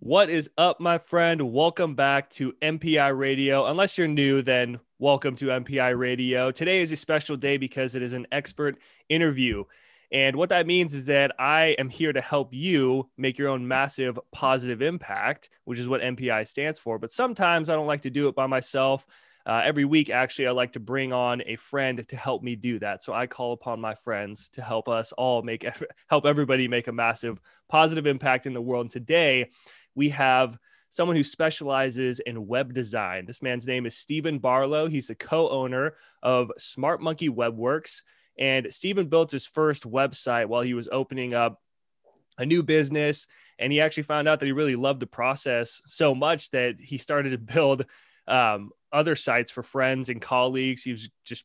What is up, my friend? Welcome back to MPI Radio. Unless you're new, then welcome to MPI Radio. Today is a special day because it is an expert interview. And what that means is that I am here to help you make your own massive positive impact, which is what MPI stands for. But sometimes I don't like to do it by myself. Uh, every week, actually, I like to bring on a friend to help me do that. So I call upon my friends to help us all make help everybody make a massive positive impact in the world. And today, we have someone who specializes in web design. This man's name is Stephen Barlow. He's the co-owner of Smart Monkey WebWorks. And Stephen built his first website while he was opening up a new business. And he actually found out that he really loved the process so much that he started to build um, other sites for friends and colleagues. He was just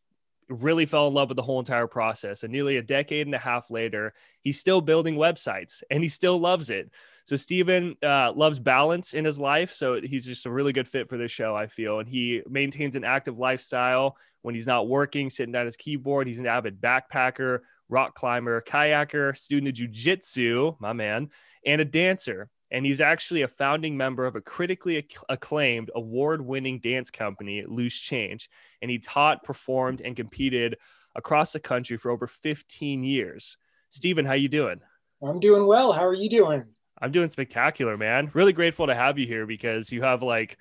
really fell in love with the whole entire process. And nearly a decade and a half later, he's still building websites and he still loves it. So Stephen uh, loves balance in his life, so he's just a really good fit for this show. I feel, and he maintains an active lifestyle when he's not working, sitting at his keyboard. He's an avid backpacker, rock climber, kayaker, student of jujitsu, my man, and a dancer. And he's actually a founding member of a critically acclaimed, award-winning dance company, Loose Change. And he taught, performed, and competed across the country for over 15 years. Stephen, how you doing? I'm doing well. How are you doing? I'm doing spectacular, man. Really grateful to have you here because you have like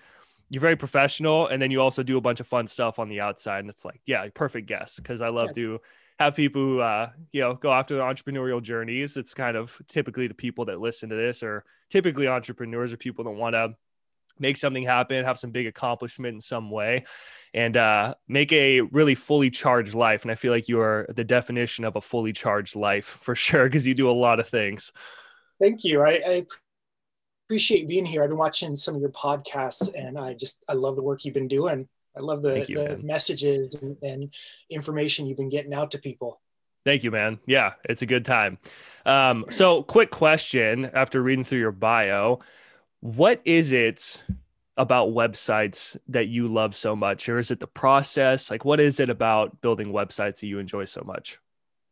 you're very professional and then you also do a bunch of fun stuff on the outside and it's like yeah perfect guess because i love yeah. to have people who uh, you know go after their entrepreneurial journeys it's kind of typically the people that listen to this or typically entrepreneurs or people that want to make something happen have some big accomplishment in some way and uh, make a really fully charged life and i feel like you are the definition of a fully charged life for sure because you do a lot of things Thank you. I, I, appreciate being here. I've been watching some of your podcasts, and I just I love the work you've been doing. I love the, you, the messages and, and, information you've been getting out to people. Thank you, man. Yeah, it's a good time. Um, so, quick question after reading through your bio, what is it about websites that you love so much, or is it the process? Like, what is it about building websites that you enjoy so much?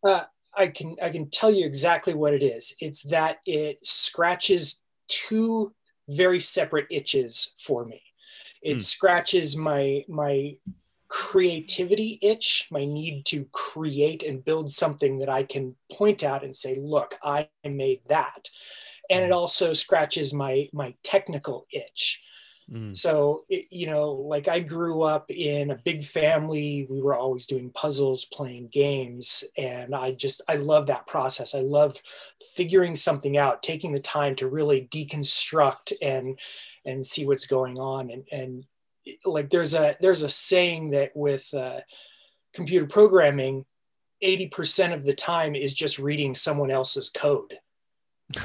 Uh, I can I can tell you exactly what it is. It's that it scratches two very separate itches for me. It mm. scratches my my creativity itch, my need to create and build something that I can point out and say, look, I made that. And it hmm. also scratches my my technical itch Mm. So, it, you know, like I grew up in a big family. We were always doing puzzles, playing games. And I just, I love that process. I love figuring something out, taking the time to really deconstruct and, and see what's going on. And, and like there's a, there's a saying that with uh, computer programming, 80% of the time is just reading someone else's code.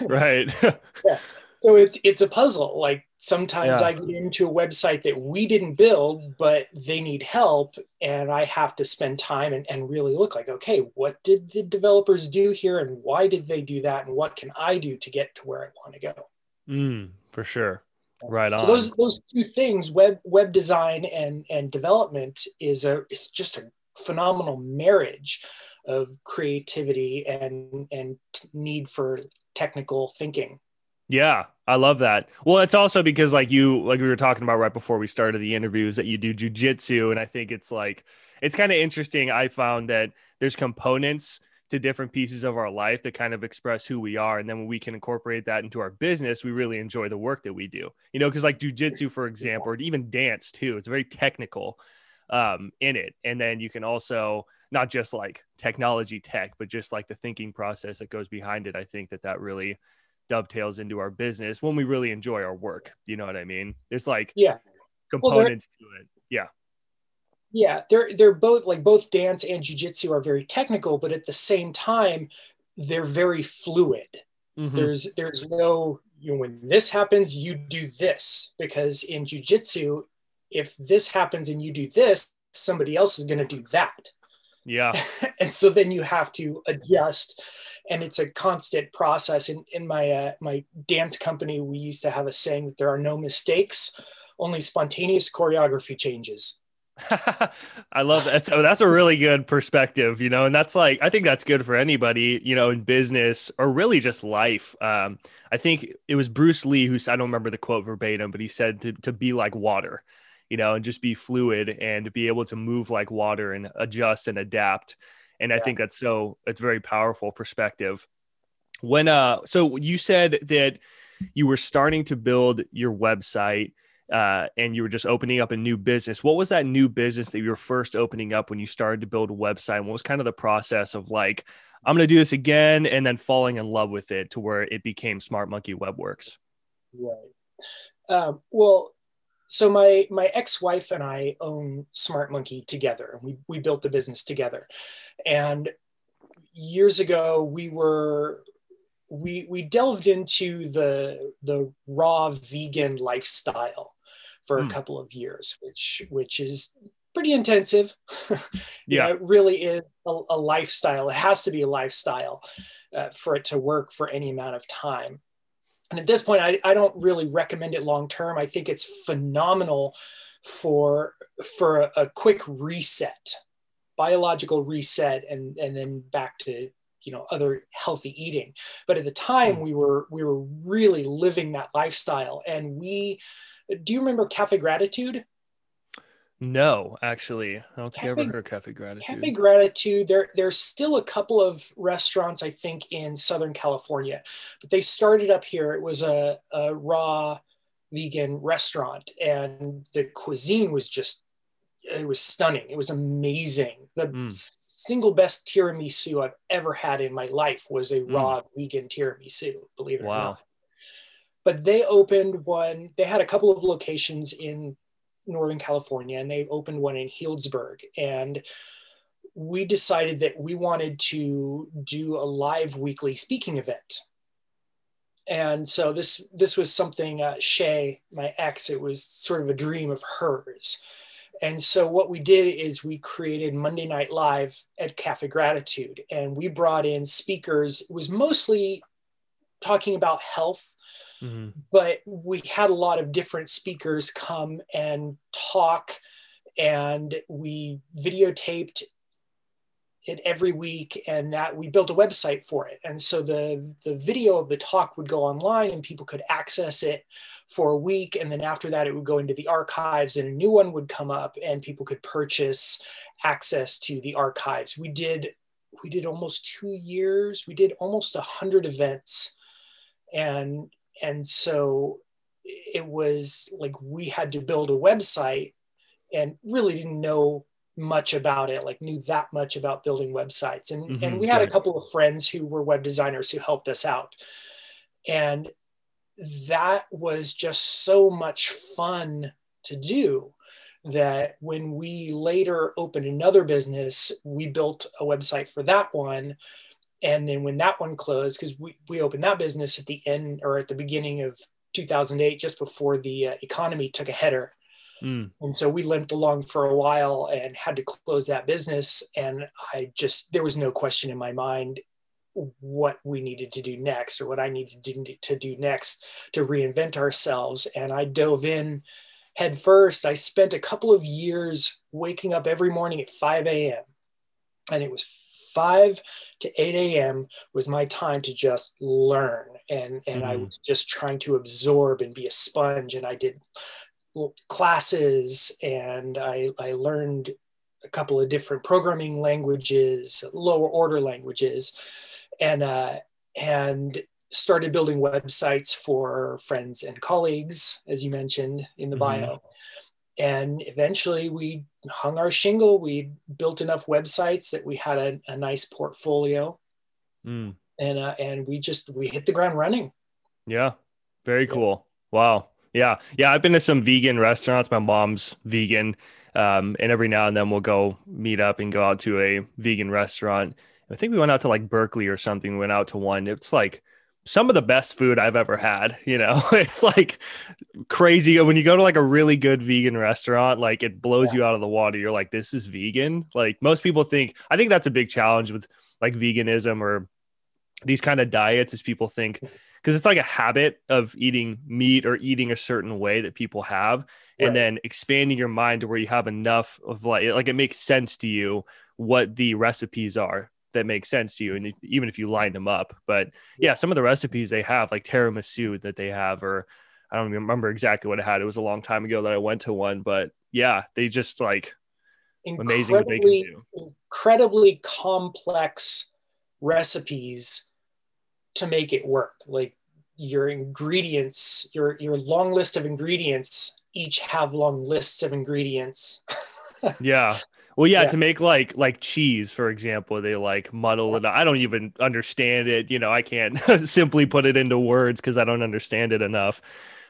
right. yeah so it's it's a puzzle like sometimes yeah. i get into a website that we didn't build but they need help and i have to spend time and, and really look like okay what did the developers do here and why did they do that and what can i do to get to where i want to go? Mm, for sure. Right on. so those those two things web web design and and development is a it's just a phenomenal marriage of creativity and and need for technical thinking. Yeah, I love that. Well, it's also because like you like we were talking about right before we started the interviews that you do jujitsu, and I think it's like it's kind of interesting. I found that there's components to different pieces of our life that kind of express who we are, and then when we can incorporate that into our business, we really enjoy the work that we do. You know, because like jujitsu, for example, or even dance too, it's very technical um, in it, and then you can also not just like technology tech, but just like the thinking process that goes behind it. I think that that really dovetails into our business when we really enjoy our work. You know what I mean? There's like yeah components well, to it. Yeah. Yeah, they're they're both like both dance and jujitsu are very technical, but at the same time, they're very fluid. Mm-hmm. There's there's no you know when this happens, you do this because in jujitsu, if this happens and you do this, somebody else is going to do that. Yeah. and so then you have to adjust and it's a constant process in, in my uh, my dance company we used to have a saying that there are no mistakes only spontaneous choreography changes I love that. So that's a really good perspective, you know, and that's like I think that's good for anybody, you know, in business or really just life. Um, I think it was Bruce Lee who I don't remember the quote verbatim, but he said to to be like water, you know, and just be fluid and be able to move like water and adjust and adapt. And I think that's so it's very powerful perspective. When uh so you said that you were starting to build your website uh, and you were just opening up a new business. What was that new business that you were first opening up when you started to build a website? What was kind of the process of like, I'm going to do this again and then falling in love with it to where it became Smart Monkey WebWorks? Right. Um, well, so my my ex-wife and I own Smart Monkey together. And we we built the business together, and years ago we were we we delved into the the raw vegan lifestyle for mm. a hmm. couple of years, which which is pretty intensive. yeah, it really is a, a, lifestyle. It has to be a lifestyle uh, for it to work for any amount of time. And at this point, I, I don't really recommend it long term. I think it's phenomenal for for a, a quick reset, biological reset, and and then back to you know other healthy eating but at the time hmm. we were we were really living that lifestyle and we do you remember cafe gratitude no, actually, I don't think Cafe, I ever heard of Cafe Gratitude. Cafe Gratitude. There, there's still a couple of restaurants, I think, in Southern California, but they started up here. It was a, a raw vegan restaurant, and the cuisine was just, it was stunning. It was amazing. The mm single best tiramisu I've ever had in my life was a mm. raw vegan tiramisu, believe it wow. or not. But they opened one, they had a couple of locations in Northern California and they opened one in Healdsburg. And we decided that we wanted to do a live weekly speaking event. And so this this was something uh, Shay, my ex, it was sort of a dream of hers and so what we did is we created Monday Night Live at Cafe Gratitude, and we brought in speakers. It was mostly talking about health, mm-hmm. but we had a lot of different speakers come and talk, and we videotaped it every week and that we built a website for it and so the the video of the talk would go online and people could access it for a week and then after that it would go into the archives and a new one would come up and people could purchase access to the archives we did we did almost two years we did almost a hundred events and and so it was like we had to build a website and really didn't know much about it, like knew that much about building websites. And, mm-hmm, and we had right. a couple of friends who were web designers who helped us out. And that was just so much fun to do that when we later opened another business, we built a website for that one. And then when that one closed, because we, we opened that business at the end or at the beginning of 2008, just before the uh, economy took a header Mm. And so we limped along for a while and had to close that business. And I just, there was no question in my mind what we needed to do next or what I needed to do next to reinvent ourselves. And I dove in head first. I spent a couple of years waking up every morning at 5 a.m. And it was 5 to 8 a.m. was my time to just learn. And, and mm-hmm. I was just trying to absorb and be a sponge. And I did classes and I, I learned a couple of different programming languages, lower order languages, and uh, and started building websites for friends and colleagues, as you mentioned in the mm-hmm. bio. And eventually, we hung our shingle. We built enough websites that we had a, a nice portfolio, mm. and uh, and we just we hit the ground running. Yeah, very cool. Yeah. Wow. Yeah. Yeah. I've been to some vegan restaurants. My mom's vegan. Um, and every now and then we'll go meet up and go out to a vegan restaurant. I think we went out to like Berkeley or something. We went out to one. It's like some of the best food I've ever had. You know, it's like crazy when you go to like a really good vegan restaurant, like it blows yeah. you out of the water. You're like, this is vegan. Like most people think, I think that's a big challenge with like veganism or these kind of diets is people think because it's like a habit of eating meat or eating a certain way that people have and then expanding your mind to where you have enough of like like it makes sense to you what the recipes are that make sense to you and if, even if you line them up. But yeah. some of the recipes they have like tiramisu that they have or i don't even remember exactly what it had. It was a long time ago that i went to one but yeah they just like amazing what they can do. incredibly complex recipes to make it work. Like your ingredients your your long list of ingredients each have long lists of ingredients. Yeah well yeah, yeah, to make like like cheese for example they like muddle it i don't even understand it you know i can't simply put it into words because i don't understand it enough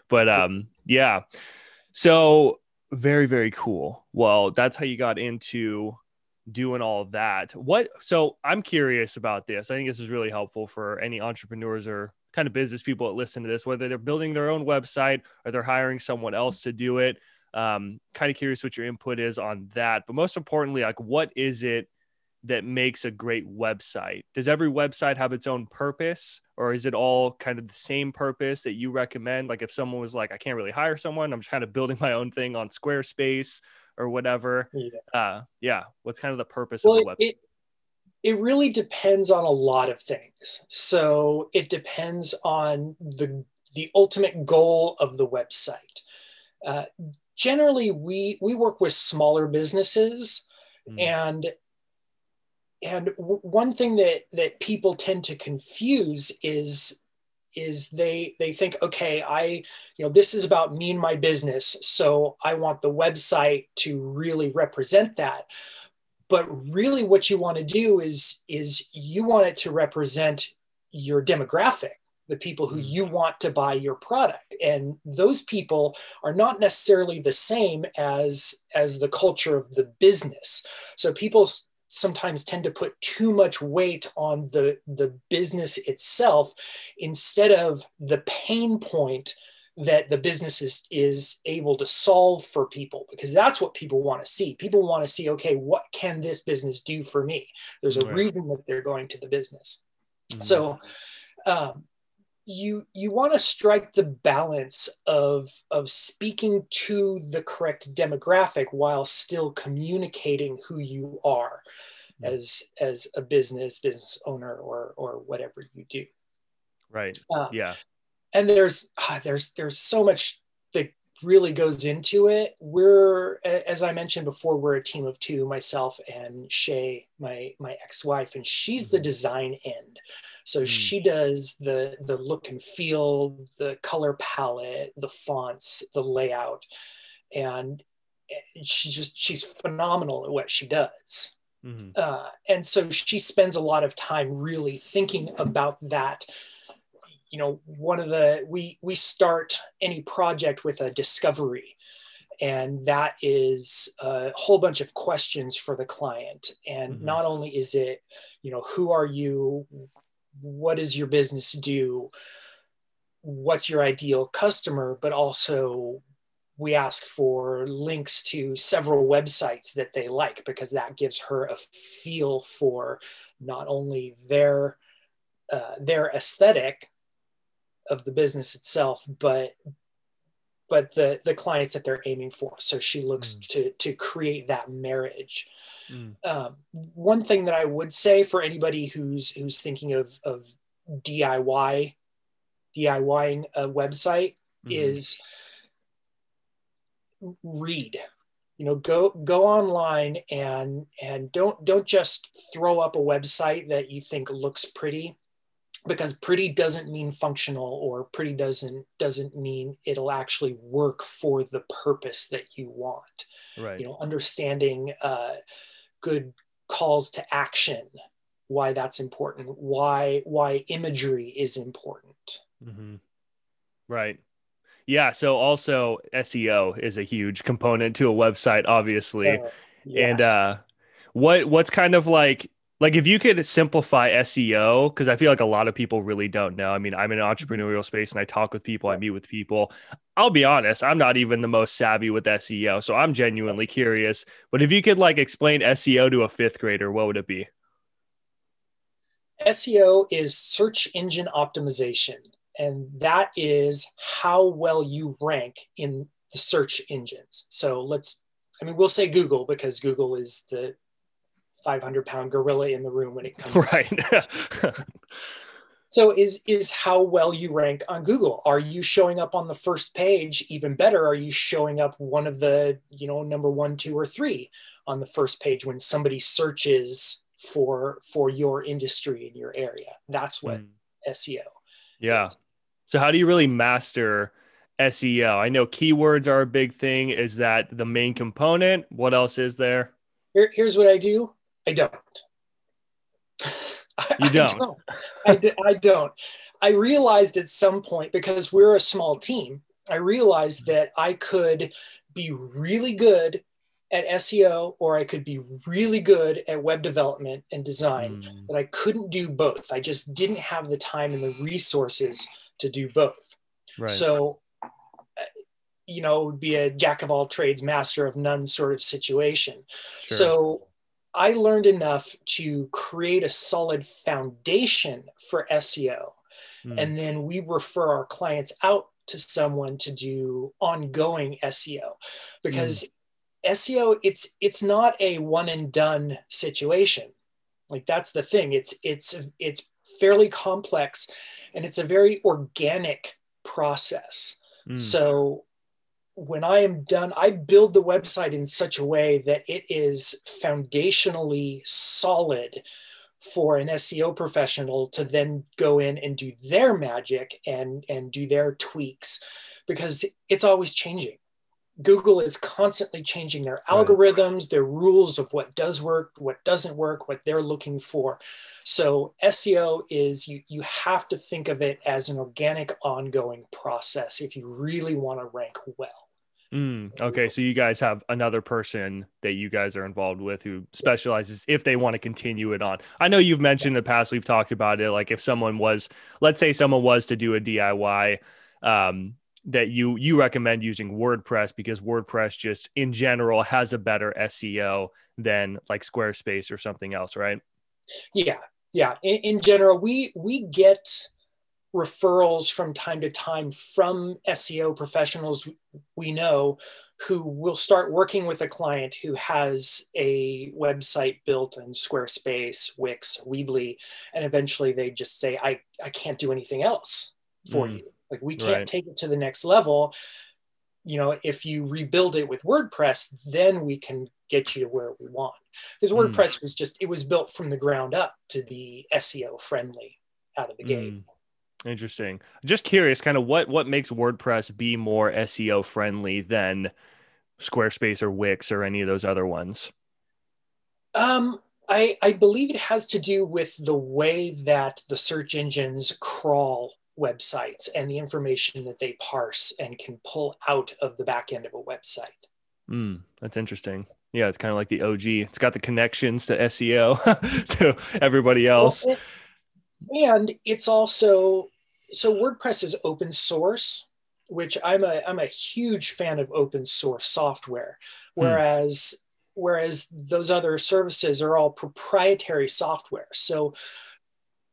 but um yeah so very very cool well that's how you got into doing all of that. What so I'm curious about this. I think this is really helpful for any entrepreneurs or kind of business people that listen to this, whether they're building their own website or they're hiring someone else to do it. Um, kind of curious what your input is on that. But most importantly, like what is it that makes a great website? Does every website have its own purpose? Or is it all kind of the same purpose that you recommend? Like if someone was like, I can't really hire someone, I'm just kind of building my own thing on Squarespace or whatever. Yeah. Uh, yeah. What's kind of the purpose well, of the website? It, it really depends on a lot of things. So it depends on the the ultimate goal of the website. Uh, generally, we we work with smaller businesses, mm. and and w- one thing that that people tend to confuse is is they they think okay i you know this is about me and my business so i want the website to really represent that but really what you want to do is is you want it to represent your demographic the people who you want to buy your product. And those people are not necessarily the same as as the culture of the business. So people sometimes tend to put too much weight on the, the business itself instead of the pain point that the business is, is able to solve for people because that's what people want to see. People want to see okay what can this business do for me? There's a right. reason that they're going to the business. Mm-hmm. so um, you you want to strike the balance of of speaking to the correct demographic while still communicating who you are mm. as as a business business owner or or whatever you do. Right. Uh, yeah. and there's ah, there's there's so much that really goes into it. We're as i mentioned before we're a team of two myself and shay my my ex-wife and she's mm-hmm. the design end so mm. she does the the look and feel, the color palette, the fonts, the layout, and she's just she's phenomenal at what she does. Mm-hmm. Uh, and so she spends a lot of time really thinking about that you know one of the we we start any project with a discovery and that is a whole bunch of questions for the client and mm-hmm. not only is it you know who are you what does your business do? What's your ideal customer? But also we ask for links to several websites that they like because that gives her a feel for not only their uh, their aesthetic of the business itself but but the the clients that they're aiming for so she looks mm. to to create that marriage mm. um, one thing that i would say for anybody who's who's thinking of of diy diying a website mm. is read you know go go online and and don't don't just throw up a website that you think looks pretty because pretty doesn't mean functional or pretty doesn't doesn't mean it'll actually work for the purpose that you want. Right. You know understanding uh, good calls to action why that's important why why imagery is important. Mm-hmm. right. Yeah so also seo is a huge component to a website obviously. Uh, yes. and uh what what's kind of like like if you could simplify SEO, because I feel like a lot of people really don't know. I mean, I'm in an mm-hmm. entrepreneurial space and I talk with people, I meet with people. I'll be honest, I'm not even the most savvy with SEO. So I'm genuinely curious. But if you could like explain SEO to a fifth grader, what would it be? SEO is search engine optimization, and that is how well you rank in the search engines. So let's, I mean, we'll say Google because Google is the 500 pound gorilla in the room when it comes right. so is is how well you rank on Google. Are you showing up on the first page? Even better, are you showing up one of the, you know, number one, two, or three on the first page when somebody searches for for your industry in your area. That's what mm. SEO. Yeah. Is. So how do you really master SEO? I know keywords are a big thing. Is that the main component? What else is there? Here, here's what I do. I don't. You don't. I, don't. I, I don't. I realized at some point because we're a small team. I realized mm. that I could be really good at SEO or I could be really good at web development and design, mm. but I couldn't do both. I just didn't have the time and the resources to do both. Right. So, uh, you know, it would be a jack of all trades, master of none sort of situation. Sure. So, I learned enough to create a solid foundation for SEO. Mm. And then we refer our clients out to someone to do ongoing SEO because mm. SEO it's it's not a one and done situation. Like that's the thing. It's it's it's fairly complex and it's a very organic process. Mm. So when I am done, I build the website in such a way that it is foundationally solid for an SEO professional to then go in and do their magic and and do their tweaks because it's always changing. Google is constantly changing their algorithms, their rules of what does work, what doesn't work, what they're looking for. So SEO is you you have to think of it as an organic ongoing process if you really want to rank well. Mm, okay, so you guys have another person that you guys are involved with who specializes if they want to continue it on. I know you've mentioned in the past we've talked about it like if someone was let's say someone was to do a DIY um, that you you recommend using WordPress because WordPress just in general has a better SEO than like Squarespace or something else, right? Yeah, yeah. In, in general, we we get referrals from time to time from SEO professionals we know who will start working with a client who has a website built in Squarespace, Wix, Weebly, and eventually they just say, I, I can't do anything else for mm. you like we can't right. take it to the next level. You know, if you rebuild it with WordPress, then we can get you to where we want. Because hmm. WordPress mm. was just it was built from the ground up to be SEO friendly out of the gate. Interesting. Just curious, kind of what what makes WordPress be more SEO friendly than Squarespace or Wix or any of those other ones? Um, I, I believe it has to do with the way that the search engines crawl websites and the information that they parse and can pull out of the back end of a website. Mm, that's interesting. Yeah, it's kind of like the OG. It's got the connections to SEO to everybody else. Well, and it's also so WordPress is open source, which I'm a I'm a huge fan of open source software. Hmm. Whereas hmm. whereas those other services are all proprietary software. So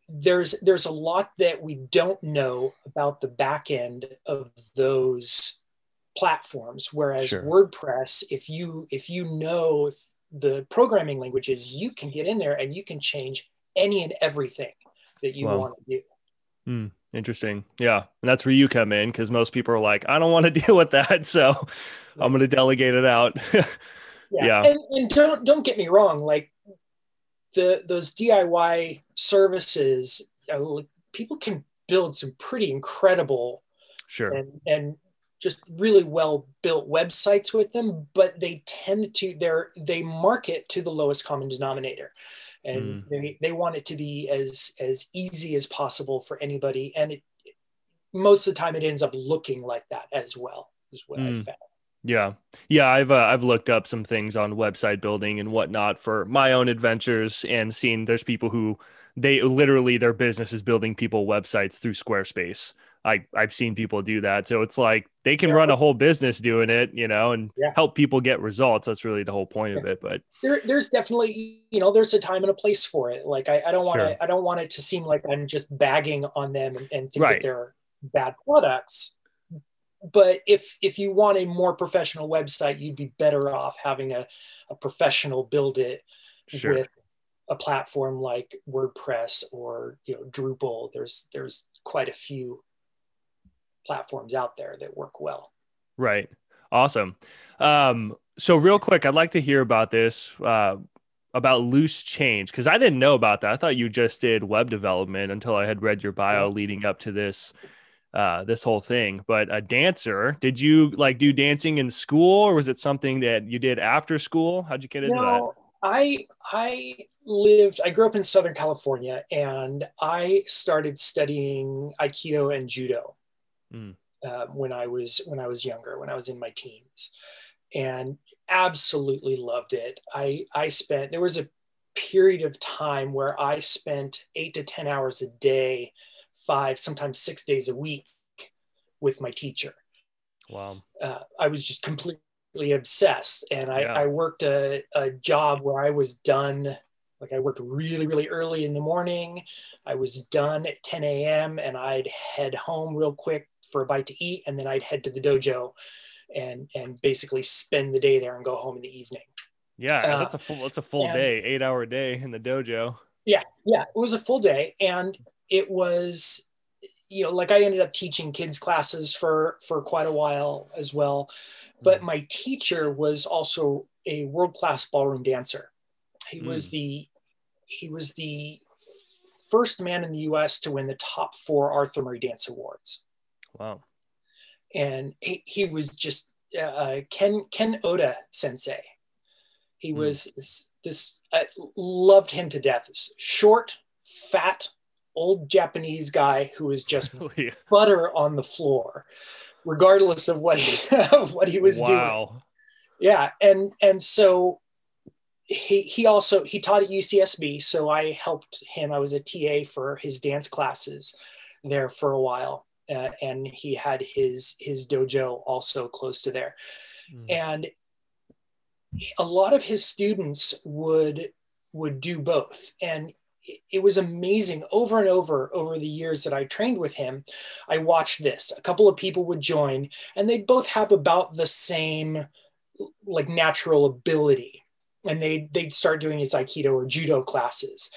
there's there's a lot that we don't know about the back end of those platforms whereas sure. wordpress if you if you know if the programming languages you can get in there and you can change any and everything that you wow. want to do mm, interesting yeah and that's where you come in because most people are like i don't want to deal with that so i'm going to delegate it out yeah, yeah. And, and don't don't get me wrong like the those DIY services, uh, people can build some pretty incredible, sure, and, and just really well built websites with them. But they tend to they're they market to the lowest common denominator, and mm. they they want it to be as as easy as possible for anybody. And it most of the time it ends up looking like that as well. Is what mm. I found. Yeah, yeah, I've uh, I've looked up some things on website building and whatnot for my own adventures, and seen there's people who they literally their business is building people websites through Squarespace. I I've seen people do that. So it's like they can Yeah. run a whole business doing it, you know, and Yeah. help people get results. That's really the whole point of it. But there, there's definitely you know there's a time and a place for it like i, I don't want to Sure. i don't want it to seem like i'm just bagging on them and, and think Right. that they're bad products but if if you want a more professional website you'd be better off having a, a professional build it sure. with a platform like wordpress or you know drupal there's there's quite a few platforms out there that work well Right. Awesome. Um, so real quick, I'd like to hear about this, uh, about loose change, because I didn't know about that. I thought you just did web development until I had read your bio leading up to this, uh, this whole thing. But a dancer, did you like do dancing in school or was it something that you did after school? How'd you get into that? I I lived. I grew up in Southern California, and I started studying Aikido and Judo Mm. uh, when I was when I was younger, when I was in my teens, and absolutely loved it. I I spent there was a period of time where I spent eight to ten hours a day, five sometimes six days a week, with my teacher Wow. uh, I was just completely obsessed. And I, Yeah. I worked a, a job where I was done, like I worked really, really early in the morning. I was done at 10 a.m. and I'd head home real quick for a bite to eat. And then I'd head to the dojo and, and basically spend the day there and go home in the evening. Yeah, Uh, that's a full that's a full and- day, eight hour day in the dojo. Yeah, yeah, it was a full day, and it was, you know, like I ended up teaching kids classes for for quite a while as well. But my teacher was also a world class ballroom dancer. He was the he was the first man in the U.S. to win the top four Arthur Murray Dance Awards, Wow. and he, he was just uh, Ken Ken Oda Sensei. He Hmm. was this, this I loved him to death. Short, fat, old Japanese guy who was just Yeah. butter on the floor, regardless of what he of what he was doing. Yeah, and and so he he also he taught at UCSB, so I helped him. I was a TA for his dance classes there for a while, uh, and he had his his dojo also close to there Mm. and a lot of his students would would do both and it- was amazing over and over over the years that I trained with him. I watched this. A couple of people would join, and they'd both have about the same like natural ability, and they they'd start doing his aikido or judo classes.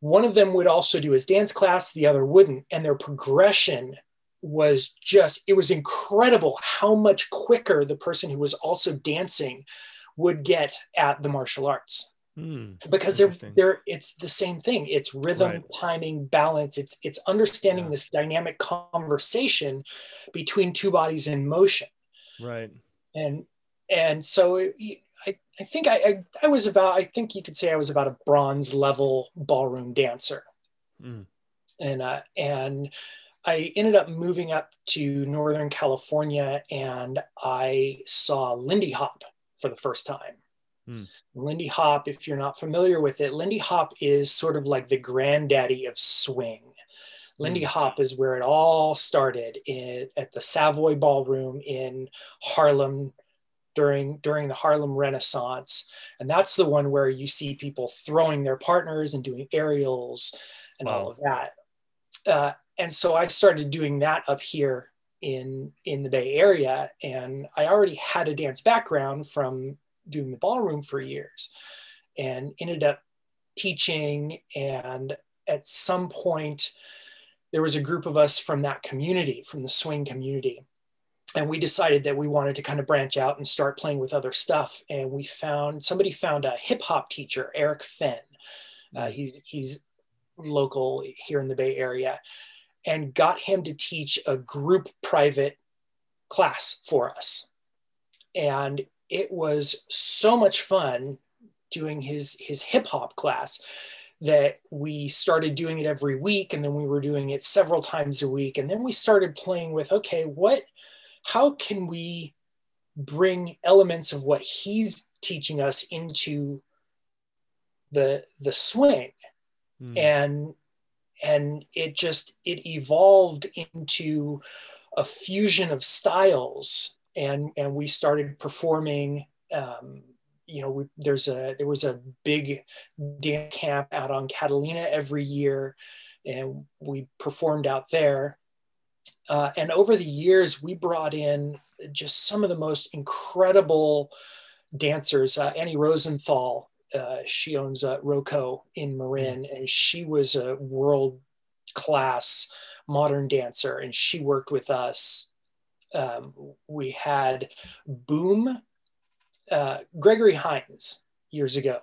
One of them would also do his dance class, the other wouldn't, and their progression was just it was incredible how much quicker the person who was also dancing would get at the martial arts Hmm. because they're they're it's the same thing it's rhythm Right. timing balance it's it's understanding Yeah. this dynamic conversation between two bodies in motion Right. and and so it- I, I think I, I I was about I think you could say I was about a bronze level ballroom dancer Mm. and uh, and I ended up moving up to Northern California and I saw Lindy Hop for the first time. Hmm. Lindy Hop, if you're not familiar with it, Lindy Hop is sort of like the granddaddy of swing. Lindy Hmm. Hop is where it all started in, at the Savoy Ballroom in Harlem during during the Harlem Renaissance, and that's the one where you see people throwing their partners and doing aerials and all of that. Uh, and so I started doing that up here in in the Bay Area, and I already had a dance background from doing the ballroom for years, and ended up teaching. And at some point, there was a group of us from that community, from the swing community, and we decided that we wanted to kind of branch out and start playing with other stuff. And we found somebody found a hip hop teacher, Eric Fenn. Uh, he's he's local here in the Bay Area, and got him to teach a group private class for us. And it was so much fun doing his his hip hop class that we started doing it every week and then we were doing it several times a week and then we started playing with okay what how can we bring elements of what he's teaching us into the the swing Hmm. and and it just it evolved into a fusion of styles and and we started performing um, you know we, there's a there was a big dance camp out on catalina every year and we performed out there uh, and over the years we brought in just some of the most incredible dancers uh, annie rosenthal uh, she owns uh, Roco in Marin, and she was a world class modern dancer, and she worked with us. Um, we had Boom, uh, Gregory Hines years ago.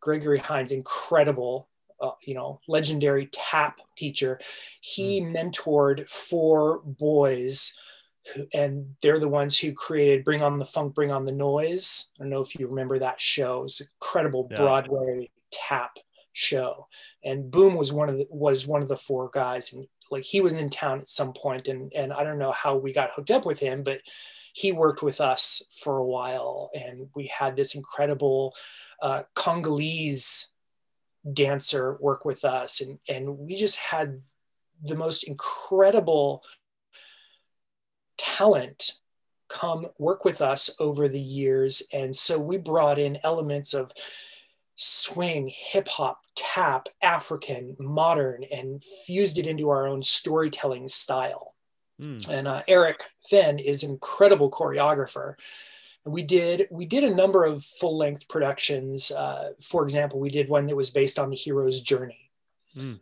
Gregory Hines, incredible, uh, you know, legendary tap teacher. He mm. mentored four boys and they're the ones who created Bring On the Funk, Bring On the Noise. I don't know if you remember that show. It's an incredible yeah. Broadway tap show. And Boom was one of the was one of the four guys. And like he was in town at some point and and I don't know how we got hooked up with him, but he worked with us for a while and we had this incredible uh, Congolese dancer work with us and and we just had the most incredible talent come work with us over the years. And so we brought in elements of swing, hip hop, tap, African, modern, and fused it into our own storytelling style. Mm. And uh, Eric Finn is an incredible choreographer. And we did we did a number of full length productions. Uh, for example, we did one that was based on the hero's journey, mm.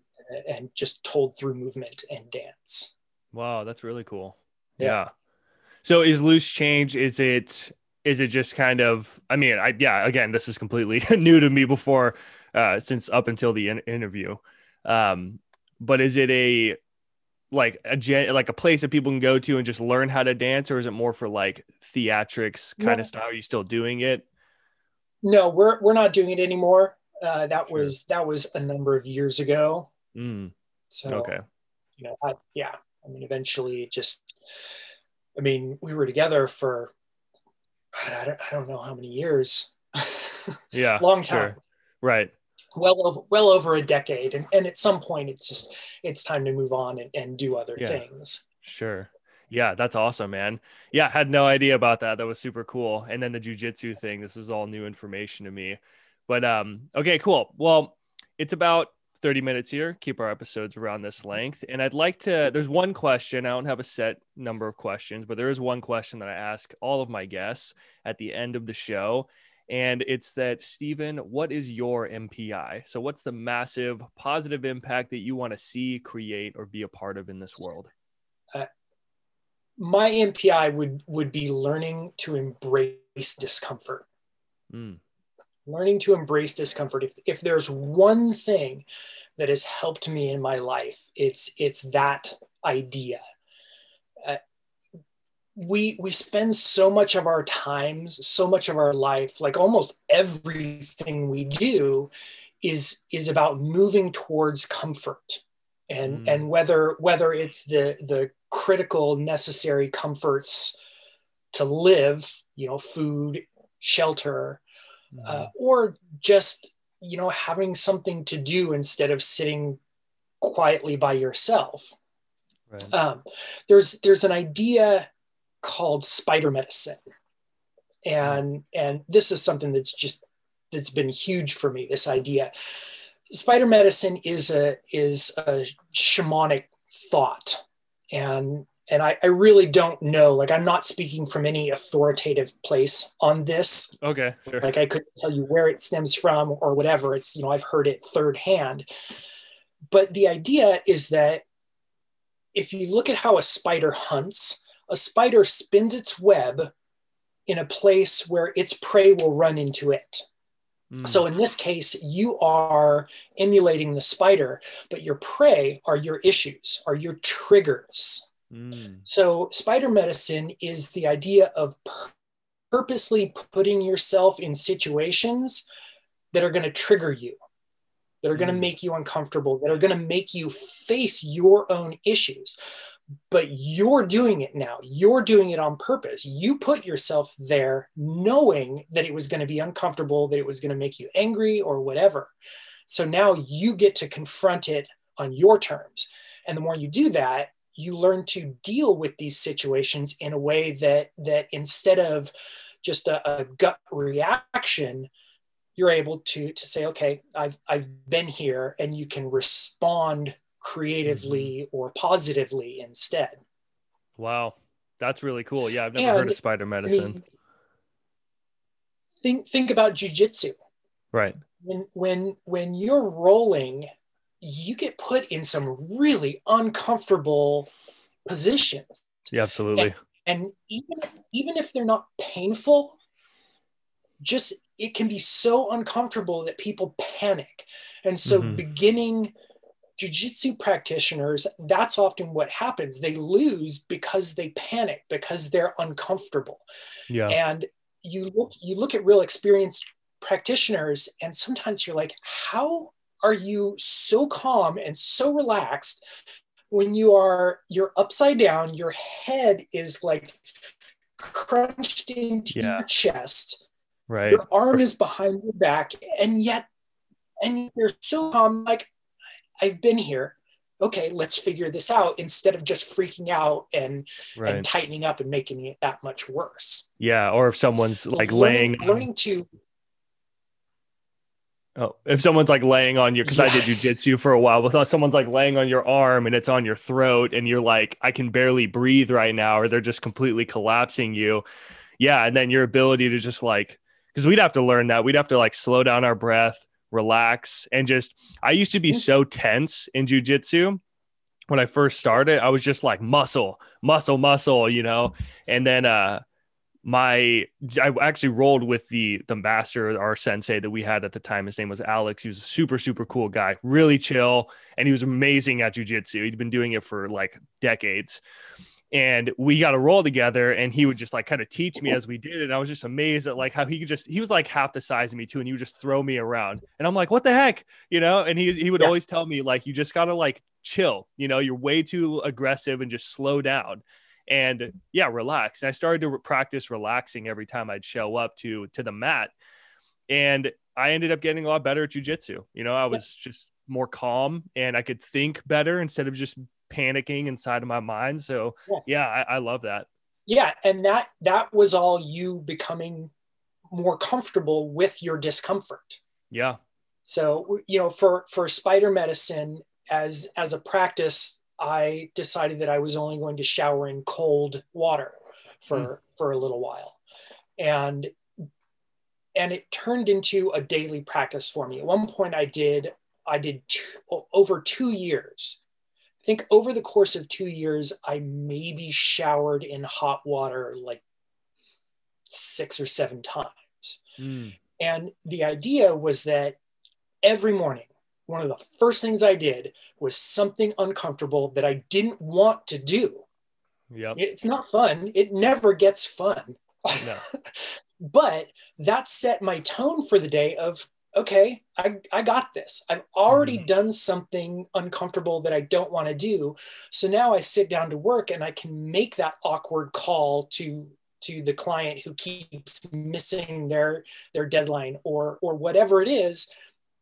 and just told through movement and dance. Wow, that's really cool. Yeah. yeah. So is loose change? Is it is it just kind of? I mean, I yeah. Again, this is completely new to me before, uh, since up until the in- interview. Um, but is it a like a gen- like a place that people can go to and just learn how to dance, or is it more for like theatrics kind no. of style? Are you still doing it? No, we're we're not doing it anymore. Uh, that sure. was that was a number of years ago. Mm. So okay, you know, I, yeah. I mean, eventually, just I mean, we were together for I don't, I don't know how many years. yeah, long time. Sure. Right. Well over well over a decade, and, and at some point, it's just it's time to move on and, and do other yeah. things. Sure. Yeah, that's awesome, man. Yeah, had no idea about that. That was super cool. And then the jujitsu thing. This is all new information to me. But um, okay, cool. Well, it's about 30 minutes here, keep our episodes around this length. And I'd like to, there's one question. I don't have a set number of questions, but there is one question that I ask all of my guests at the end of the show. And it's that, Stephen, what is your MPI? So, what's the massive positive impact that you want to see, create, or be a part of in this world? Uh, my MPI would would be learning to embrace discomfort. Mm learning to embrace discomfort. If, if there's one thing that has helped me in my life it's it's that idea. Uh, we we spend so much of our times so much of our life like almost everything we do is is about moving towards comfort. And mm. and whether whether it's the the critical necessary comforts to live you know food shelter uh, or just you know having something to do instead of sitting quietly by yourself. Right. um, there's there's an idea called spider medicine. And and this is something that's just that's been huge for me this idea. Spider medicine is a is a shamanic thought. And and I, I, really don't know. Like, I'm not speaking from any authoritative place on this. Okay, sure. Like, I couldn't tell you where it stems from or whatever. It's, you know, I've heard it third hand. But the idea is that if you look at how a spider hunts, a spider spins its web in a place where its prey will run into it. Mm. So in this case, you are emulating the spider, but your prey are your issues, are your triggers Mm. So, spider medicine is the idea of purposely putting yourself in situations that are going to trigger you, that are going to mm. make you uncomfortable, that are going to make you face your own issues. But you're doing it now. You're doing it on purpose. You put yourself there knowing that it was going to be uncomfortable, that it was going to make you angry or whatever. So now you get to confront it on your terms. And the more you do that, you learn to deal with these situations in a way that that instead of just a, a gut reaction, you're able to to say, okay, I've I've been here, and you can respond creatively mm-hmm. or positively instead. Wow, that's really cool. Yeah, I've never and, heard of spider medicine. I mean, think think about jujitsu. Right. When when when you're rolling, you get put in some really uncomfortable positions. Yeah, absolutely. And, and even even if they're not painful, just it can be so uncomfortable that people panic. And so mm-hmm. beginning jiu-jitsu practitioners that's often what happens they lose because they panic because they're uncomfortable yeah and you look you look at real experienced practitioners and sometimes you're like how are you so calm and so relaxed when you are you're upside down your head is like crunched into yeah. your chest right your arm is behind your back and yet and you're so calm like I've been here. Okay, let's figure this out instead of just freaking out and, right. and tightening up and making it that much worse. Yeah, or if someone's like, like learning, laying learning to Oh, if someone's like laying on you, because yes. I did jujitsu for a while, but someone's like laying on your arm and it's on your throat, and you're like, I can barely breathe right now, or they're just completely collapsing you. Yeah. And then your ability to just like, because we'd have to learn that. We'd have to like slow down our breath, relax, and just I used to be so tense in jujitsu when I first started. I was just like muscle, muscle, muscle, you know. And then uh my I actually rolled with the the master, our sensei that we had at the time. His name was Alex. He was a super, super cool guy, really chill, and he was amazing at jujitsu. He'd been doing it for like decades and we got a roll together and he would just like kind of teach me as we did it. And I was just amazed at like how he could just he was like half the size of me too and he would just throw me around. And I'm like, what the heck? You know, and he he would yeah. always tell me like you just gotta like chill, you know, you're way too aggressive and just slow down and yeah, relax. And I started to practice relaxing every time I'd show up to to the mat. And I ended up getting a lot better at jujitsu. You know, I was yeah. just more calm and I could think better instead of just panicking inside of my mind. So yeah, yeah I, I love that. Yeah, and that that was all you becoming more comfortable with your discomfort. Yeah. So you know, for for spider medicine as as a practice, I decided that I was only going to shower in cold water for mm. for a little while, and and it turned into a daily practice for me. At one point, I did I did two, over two years I think over the course of two years, I maybe showered in hot water like six or seven times. Mm. And the idea was that every morning, one of the first things I did was something uncomfortable that I didn't want to do. Yep. It's not fun. It never gets fun. No. but that set my tone for the day of okay, I, I got this. I've already mm-hmm. done something uncomfortable that I don't want to do. So now I sit down to work and I can make that awkward call to to the client who keeps missing their their deadline or or whatever it is.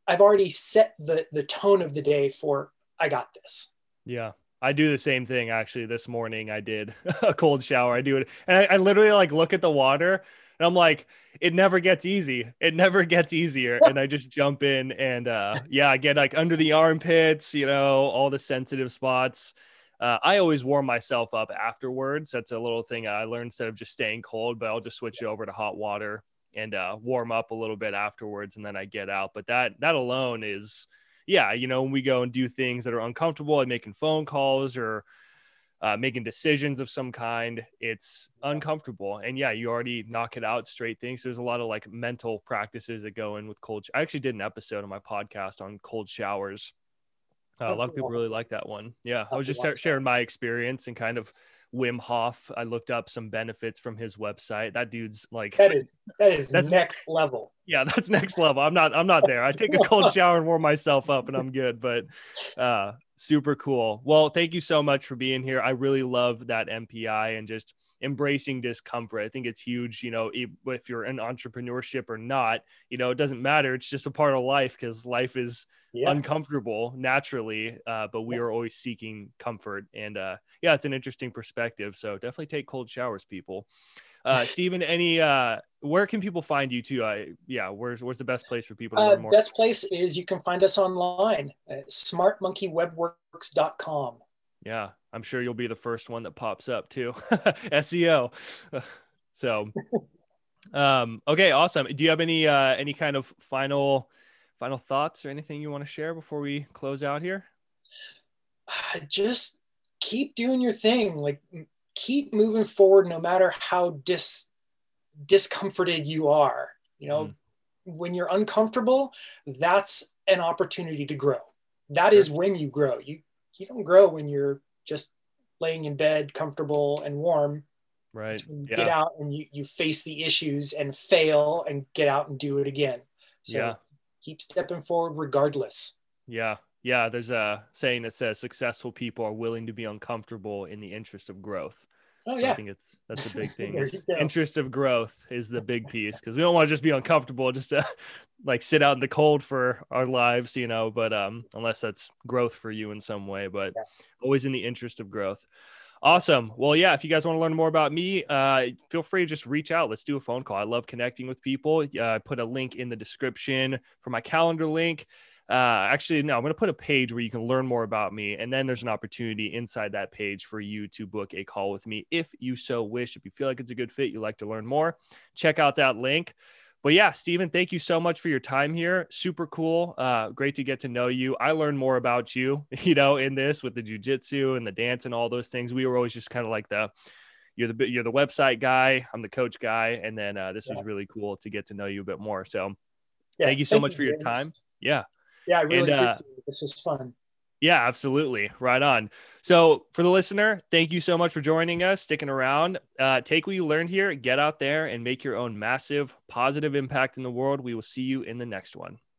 I've already set the the tone of the day for I got this. Yeah. I do the same thing actually this morning. I did a cold shower. I do it and I, I literally like look at the water and I'm like, it never gets easy. It never gets easier. And I just jump in and uh, yeah, I get like under the armpits, you know, all the sensitive spots. Uh, I always warm myself up afterwards. That's a little thing I learned instead of just staying cold, but I'll just switch it over to hot water and uh, warm up a little bit afterwards, and then I get out. But that that alone is, yeah, you know, when we go and do things that are uncomfortable, like making phone calls or uh, making decisions of some kind. It's uncomfortable. And yeah, you already knock it out straight things. There's a lot of like mental practices that go in with cold. Sh- I actually did an episode on my podcast on cold showers. Uh, a lot of people really like that one. Yeah. I was just sharing my experience and kind of Wim Hof. I looked up some benefits from his website. That dude's like that is that is next level. yeah, that's next level. I'm not I'm not there. I take a cold shower and warm myself up and I'm good, but uh super cool. Well, thank you so much for being here. I really love that MPI and just embracing discomfort. I think it's huge, you know, if you're in entrepreneurship or not, you know, it doesn't matter. It's just a part of life because life is yeah. uncomfortable naturally, uh, but we yeah. are always seeking comfort. And uh, yeah, it's an interesting perspective. So definitely take cold showers, people. Uh, Stephen, any uh, where can people find you too? Uh, yeah, where's where's the best place for people to uh, learn more? Best place is you can find us online at smartmonkeywebworks.com. Yeah, I'm sure you'll be the first one that pops up too. SEO. so um okay, awesome. Do you have any uh any kind of final final thoughts or anything you want to share before we close out here? Just keep doing your thing. Like keep moving forward no matter how dis discomforted you are. You know, mm. when you're uncomfortable, that's an opportunity to grow. That sure. is when you grow. You you don't grow when you're just laying in bed comfortable and warm right. yeah. get out and you, you face the issues and fail and get out and do it again. So yeah. keep stepping forward regardless. Yeah. Yeah. There's a saying that says successful people are willing to be uncomfortable in the interest of growth Oh so yeah, I think it's that's a big thing. interest of growth is the big piece because we don't want to just be uncomfortable, just to like sit out in the cold for our lives, you know. But um, unless that's growth for you in some way, but yeah. always in the interest of growth. Awesome. Well, yeah. If you guys want to learn more about me, uh, feel free to just reach out. Let's do a phone call. I love connecting with people. Uh, I put a link in the description for my calendar link. Uh, actually, no, I'm going to put a page where you can learn more about me. And then there's an opportunity inside that page for you to book a call with me if you so wish. If you feel like it's a good fit, you'd like to learn more, check out that link. But yeah, Stephen, thank you so much for your time here. Super cool. Uh, great to get to know you. I learned more about you, you know, in this with the jujitsu and the dance and all those things. We were always just kind of like the, you're the you're the website guy. I'm the coach guy, and then uh, this yeah. was really cool to get to know you a bit more. So, yeah, thank you so thank much you, for your time. Yeah. Yeah, I really and, uh, this is fun. Yeah, absolutely. Right on. So, for the listener, thank you so much for joining us, sticking around. Uh, take what you learned here, get out there, and make your own massive positive impact in the world. We will see you in the next one.